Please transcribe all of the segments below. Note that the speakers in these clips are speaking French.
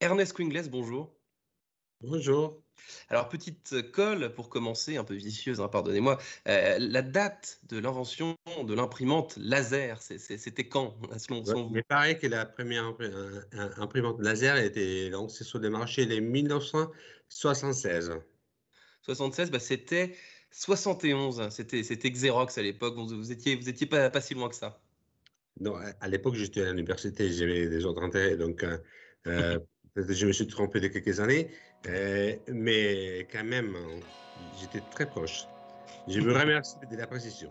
Ernest Quingles, bonjour. Bonjour. Alors, petite colle pour commencer, un peu vicieuse, hein, pardonnez-moi. Euh, la date de l'invention de l'imprimante laser, c'était quand, selon, selon Il paraît que la première imprimante laser était lancée sur le marché en 1976. 76, bah, c'était 71, c'était Xerox à l'époque, vous, vous, étiez, vous étiez pas, pas si loin que ça. Non, à l'époque, j'étais à l'université, j'avais des autres intérêts, donc euh, euh je me suis trompé de quelques années, euh, mais quand même, j'étais très proche. Je vous remercie de la précision.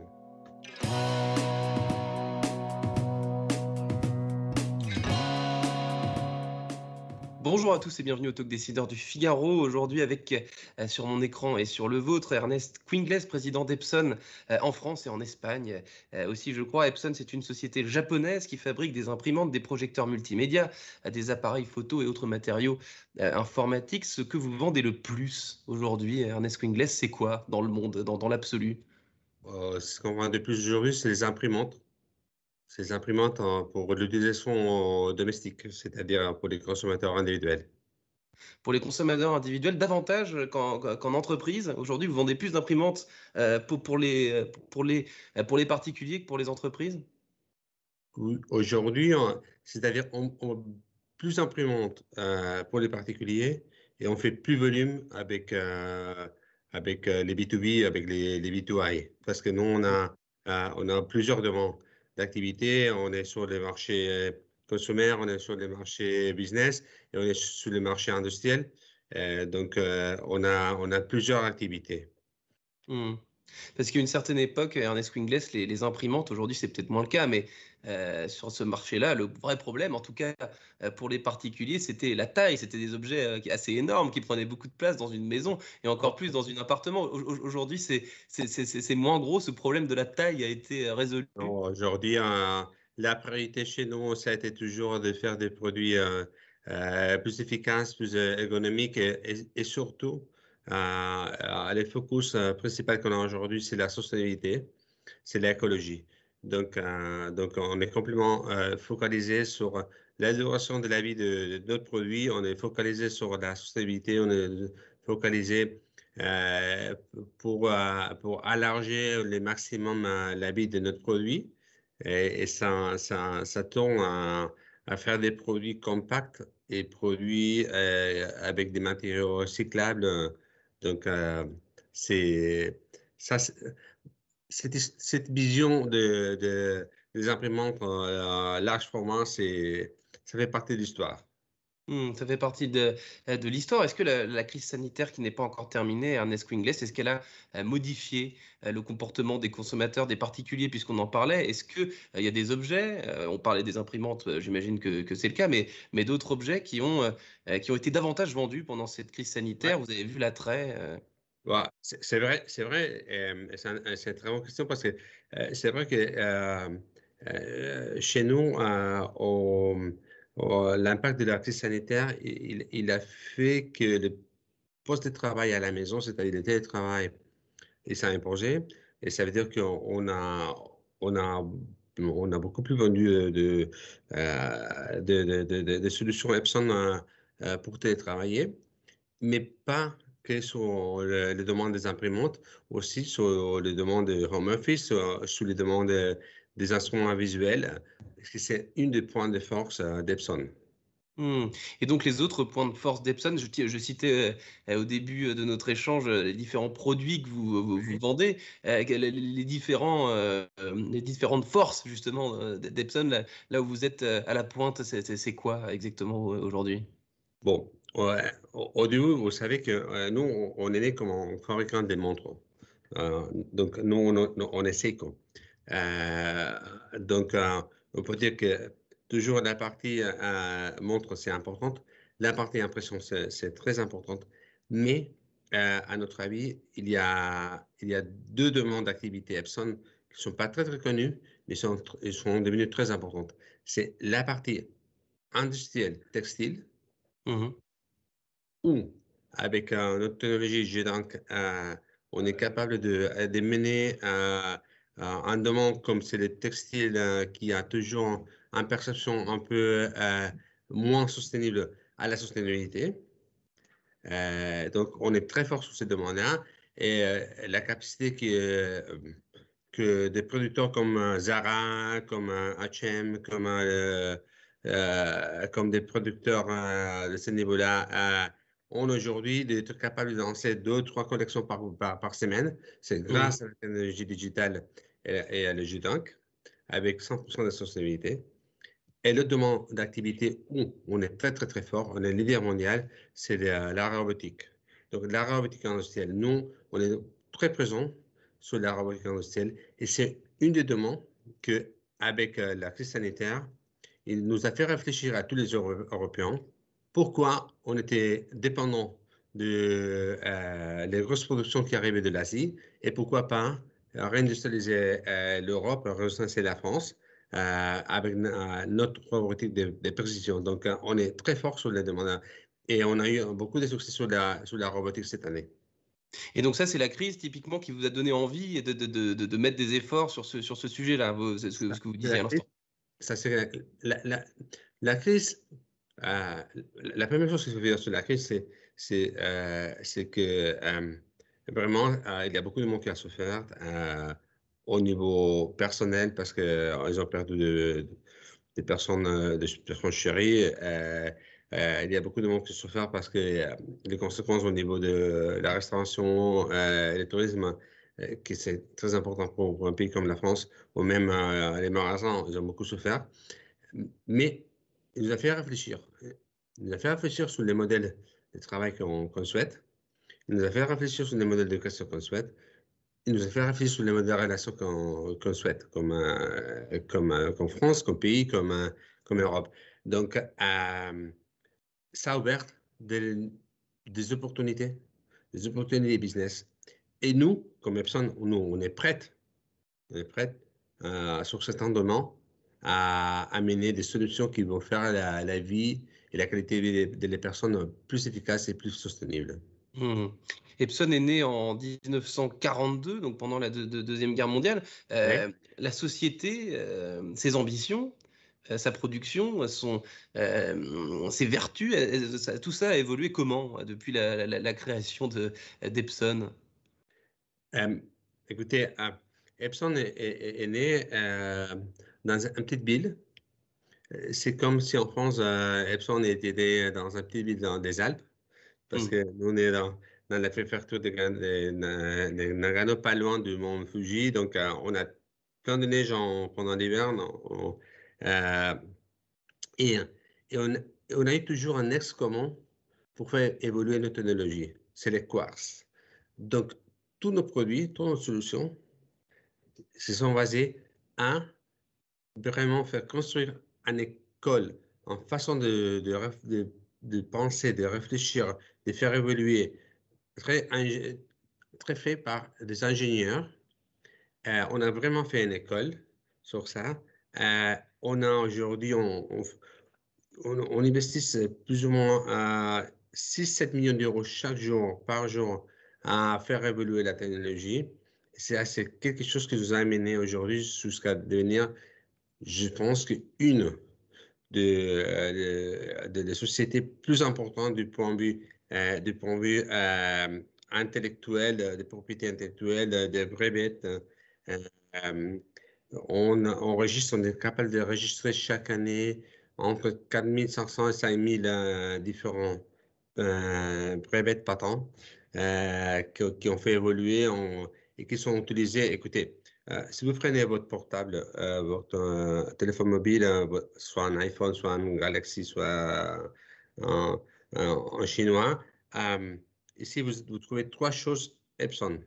Bonjour à tous et bienvenue au Talk Décideur du Figaro. Aujourd'hui avec euh, sur mon écran et sur le vôtre Ernest Quingles, président d'Epson euh, en France et en Espagne. Euh, aussi je crois, Epson c'est une société japonaise qui fabrique des imprimantes, des projecteurs multimédia, des appareils photo et autres matériaux informatiques. Ce que vous vendez le plus aujourd'hui, Ernest Quingles, c'est quoi dans le monde, dans, l'absolu? Ce qu'on vend le plus aujourd'hui, c'est les imprimantes ces imprimantes pour l'utilisation domestique, c'est-à-dire pour les consommateurs individuels. Pour les consommateurs individuels, davantage qu'en entreprise. Aujourd'hui, vous vendez plus d'imprimantes euh, pour, les, pour, les, pour les particuliers que pour les entreprises? Oui, aujourd'hui, c'est-à-dire on, plus d'imprimantes euh, pour les particuliers et on fait plus volume avec, euh, avec les B2B, avec les, les B2I. Parce que nous, on a, on a plusieurs demandes d'activité. On est sur les marchés euh, consommateurs, on est sur les marchés business et on est sur les marchés industriels. Euh, donc, euh, on, a, on a plusieurs activités. Mmh. Parce qu'à une certaine époque, Ernest Wingles, les, les imprimantes, aujourd'hui c'est peut-être moins le cas, mais sur ce marché-là, le vrai problème, en tout cas pour les particuliers, c'était la taille. C'était des objets assez énormes qui prenaient beaucoup de place dans une maison et encore plus dans un appartement. Aujourd'hui, c'est moins gros. Ce problème de la taille a été résolu. Aujourd'hui, la priorité chez nous, ça a été toujours de faire des produits plus efficaces, plus ergonomiques et, surtout, le focus principal qu'on a aujourd'hui, c'est la sustainabilité, c'est l'écologie. Donc, euh, donc, on est complètement euh, focalisé sur l'amélioration de la vie de, notre produit, on est focalisé sur la sustainabilité, on est focalisé euh, pour, pour élargir le maximum la vie de notre produit. Et, ça, ça, ça, tourne à, faire des produits compacts et produits avec des matériaux recyclables. Donc, c'est ça cette, cette vision de, de, des imprimantes à large format, ça fait partie de l'histoire. Hmm, ça fait partie de, de l'histoire. Est-ce que la, crise sanitaire qui n'est pas encore terminée, Ernest Quingles, est-ce qu'elle a euh, modifié euh, le comportement des consommateurs, des particuliers, puisqu'on en parlait? Est-ce qu'il il y a des objets, on parlait des imprimantes, j'imagine que, que c'est le cas, mais, mais d'autres objets qui ont, qui ont été davantage vendus pendant cette crise sanitaire? Vous avez vu l'attrait c'est vrai, c'est vrai. c'est une très bonne question parce que euh, c'est vrai que euh, euh, chez nous, l'impact de la crise sanitaire, il, a fait que le poste de travail à la maison, c'est-à-dire le télétravail, il s'est imposé. Et ça veut dire qu'on a, beaucoup plus vendu de solutions Epson pour télétravailler, mais pas sur les demandes des imprimantes, aussi sur les demandes de home office, sur, les demandes des instruments visuels, parce que c'est une des points de force euh, d'Epson. Hmm. Et donc les autres points de force d'Epson, je, je, citais euh, au début de notre échange les différents produits que vous, vous, vendez, euh, les, différents, les différentes forces justement d'Epson, là, là, où vous êtes à la pointe, c'est quoi exactement aujourd'hui? Bon, au, début, vous savez que euh, nous, on, est né comme un fabricant des montres. Euh, donc, nous, on, on est Seiko. Euh, donc, on peut dire que toujours la partie montre, c'est importante. La partie impression, c'est très importante. Mais à notre avis, il y a, il y a deux demandes d'activité Epson qui ne sont pas très, très connues, mais sont, sont devenues très importantes. C'est la partie industrielle textile, mmh où, avec notre technologie G-Dunk, on est capable de, de mener un demande comme c'est le textile qui a toujours une perception un peu moins soutenable à la soutenabilité. Euh, donc, on est très fort sur ces demandes-là. Et euh, la capacité que, que des producteurs comme Zara, comme H&M, comme, euh, comme des producteurs de ce niveau-là ont aujourd'hui d'être capables de lancer deux, trois collections par, par, semaine. C'est grâce à la technologie digitale et, à le avec 100% de soutenabilité. Et le domaine d'activité où on est très, très, très fort, on est leader mondial, c'est la, robotique. Donc, la robotique industrielle, nous, on est très présent sur la robotique industrielle et c'est une des demandes que, avec euh, la crise sanitaire, il nous a fait réfléchir à tous les Européens pourquoi on était dépendant de euh, les grosses productions qui arrivaient de l'Asie et pourquoi pas réindustrialiser euh, l'Europe, réindustrialiser la France euh, avec euh, notre robotique de, de, précision. Donc, euh, on est très fort sur les demandes et on a eu beaucoup de succès sur la, sur la robotique cette année. Et donc ça, c'est la crise typiquement qui vous a donné envie de, de, de, de mettre des efforts sur ce, sur ce sujet-là, ce, ce, que vous disiez à l'instant. Ça, c'est la, la, la, crise. Euh, la première chose qu'il faut dire sur la crise, c'est c'est euh, que euh, vraiment, il y a beaucoup de monde qui a souffert au niveau personnel parce qu'ils ont perdu des personnes, des personnes chéries. Il y a beaucoup de monde qui souffert parce que les conséquences au niveau de la restauration le tourisme, qui c'est très important pour, un pays comme la France, ou même les magasins, ils ont beaucoup souffert. Mais il nous a fait réfléchir. Il nous a fait réfléchir sur les modèles de travail qu'on souhaite. Il nous a fait réfléchir sur les modèles de question qu'on souhaite il nous a fait réfléchir sur les modes de relation qu'on souhaite, comme, euh, euh, France, comme pays, comme, euh, Europe. Donc, ça a ouvert des, opportunités, des opportunités de business. Et nous, comme Epson, nous, on est prêts, on est prêts sur certains domaines à amener des solutions qui vont faire la, vie et la qualité de vie des, personnes plus efficaces et plus soutenables. Mmh. Epson est né en 1942, donc pendant la Deuxième Guerre mondiale. Euh, la société, euh, ses ambitions, euh, sa production, son, ses vertus, tout ça a évolué comment depuis la, création d'Epson? Écoutez, Epson est, né dans une petite ville. C'est comme si en France, Epson était né dans une petite ville dans des Alpes, parce mmh. que nous, on est dans, dans la préfecture de, Nagano, pas loin du mont Fuji. Donc, euh, on a plein de neige pendant l'hiver. Euh, et, et on, on, a eu toujours un ex commun pour faire évoluer notre technologie. C'est les quartz. Donc, tous nos produits, toutes nos solutions se sont basés à vraiment faire construire une école en façon de, de, penser, de réfléchir, de faire évoluer très, très fait par des ingénieurs. Euh, on a vraiment fait une école sur ça. Euh, on a aujourd'hui, on, on, investit plus ou moins 6-7 millions d'euros chaque jour, par jour, à faire évoluer la technologie. C'est quelque chose qui nous a amené aujourd'hui jusqu'à devenir, je pense, qu'une des euh, de, de, sociétés plus importantes du point de vue euh, de vue euh, intellectuel, de propriété intellectuelle, de brevets. Euh, on enregistre, on est capable de enregistrer chaque année entre 4500 et 5000 différents brevets patents qui, ont fait évoluer et qui sont utilisés. Écoutez, si vous prenez votre portable, votre téléphone mobile, soit un iPhone, soit un Galaxy, soit un, en chinois. Euh, ici, vous, trouvez trois choses Epson.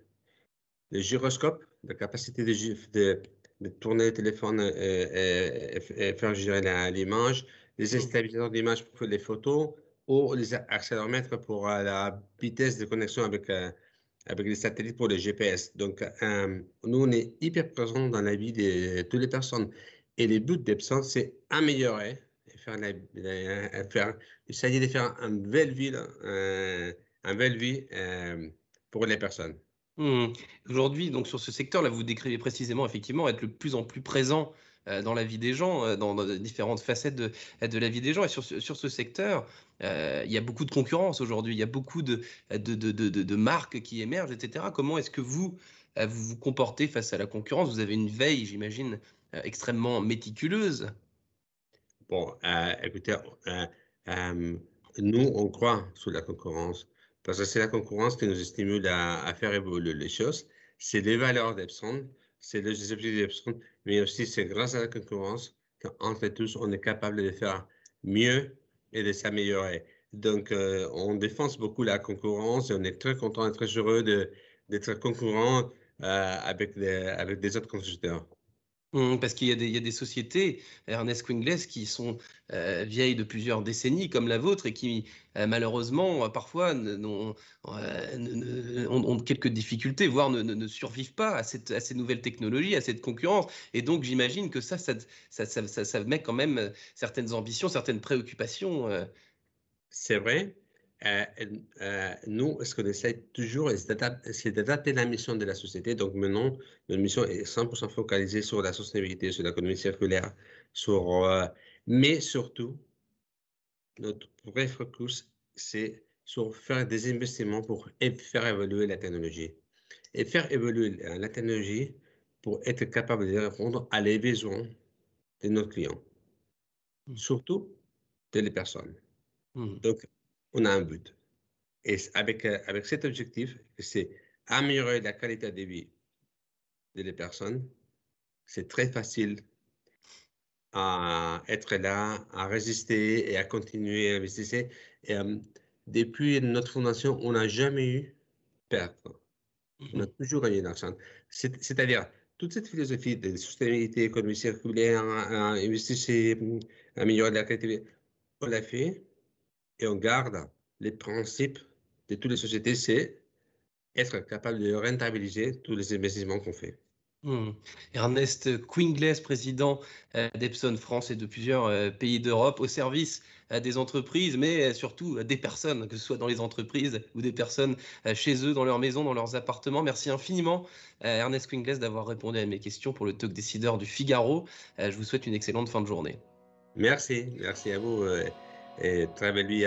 Le gyroscope, la capacité de, de tourner le téléphone et, faire gérer l'image, les mmh. stabilisateurs d'image pour les photos ou les accéléromètres pour la vitesse de connexion avec, avec les satellites pour les GPS. Donc, nous, on est hyper présents dans la vie de toutes les personnes. Et le but d'Epson, c'est améliorer, la, faire, essayer de faire une belle vie, une belle vie pour les personnes. Mmh. Aujourd'hui, donc sur ce secteur-là, vous décrivez précisément effectivement être le plus en plus présent euh, dans la vie des gens, euh, dans, différentes facettes de, la vie des gens. Et sur, ce secteur, euh, il y a beaucoup de concurrence aujourd'hui, il y a beaucoup de, marques qui émergent, etc. Comment est-ce que vous, vous comportez face à la concurrence? Vous avez une veille, j'imagine, extrêmement méticuleuse. Bon, écoutez, nous, on croit sur la concurrence. Parce que c'est la concurrence qui nous stimule à, faire évoluer les choses. C'est les valeurs d'Epson, c'est les objectifs mais aussi c'est grâce à la concurrence qu'entre tous, on est capable de faire mieux et de s'améliorer. Donc, euh, on défense beaucoup la concurrence et on est très content et très heureux d'être concurrent euh, avec, avec des autres constructeurs. Mmh, parce qu'il y, a des sociétés, Ernest Quingless, qui sont euh, vieilles de plusieurs décennies comme la vôtre et qui, euh, malheureusement, euh, parfois ont, quelques difficultés, voire ne, survivent pas à, ces nouvelles technologies, à cette concurrence. Et donc, j'imagine que ça ça, met quand même certaines ambitions, certaines préoccupations. C'est vrai. Euh, euh, nous, ce qu'on essaie toujours, c'est d'adapter la mission de la société. Donc maintenant, notre mission est 100% focalisée sur la sustainabilité, sur l'économie circulaire, sur, euh, mais surtout, notre vrai focus, c'est sur faire des investissements pour faire évoluer la technologie. Et faire évoluer la technologie pour être capable de répondre à les besoins de nos clients, mmh. surtout de les personnes. Mmh. Donc, on a un but. Et avec, euh, avec cet objectif, c'est améliorer la qualité de vie des personnes. C'est très facile à être là, à résister et à continuer à investir. Et, euh, depuis notre fondation, on n'a jamais eu perte. On a mmh toujours gagné d'argent. C'est-à-dire, toute cette philosophie de sustainabilité, économie circulaire, investir, améliorer la qualité de vie, on l'a fait et on garde les principes de toutes les sociétés, c'est être capable de rentabiliser tous les investissements qu'on fait. Hmm. Ernest Quingles, président euh, d'Epson France et de plusieurs euh, pays d'Europe, au service euh, des entreprises, mais surtout des personnes, que ce soit dans les entreprises ou des personnes chez eux, dans leur maison, dans leurs appartements. Merci infiniment, Ernest Quingles, d'avoir répondu à mes questions pour le talk décideur du Figaro. Je vous souhaite une excellente fin de journée. Merci, merci à vous et très belle nuit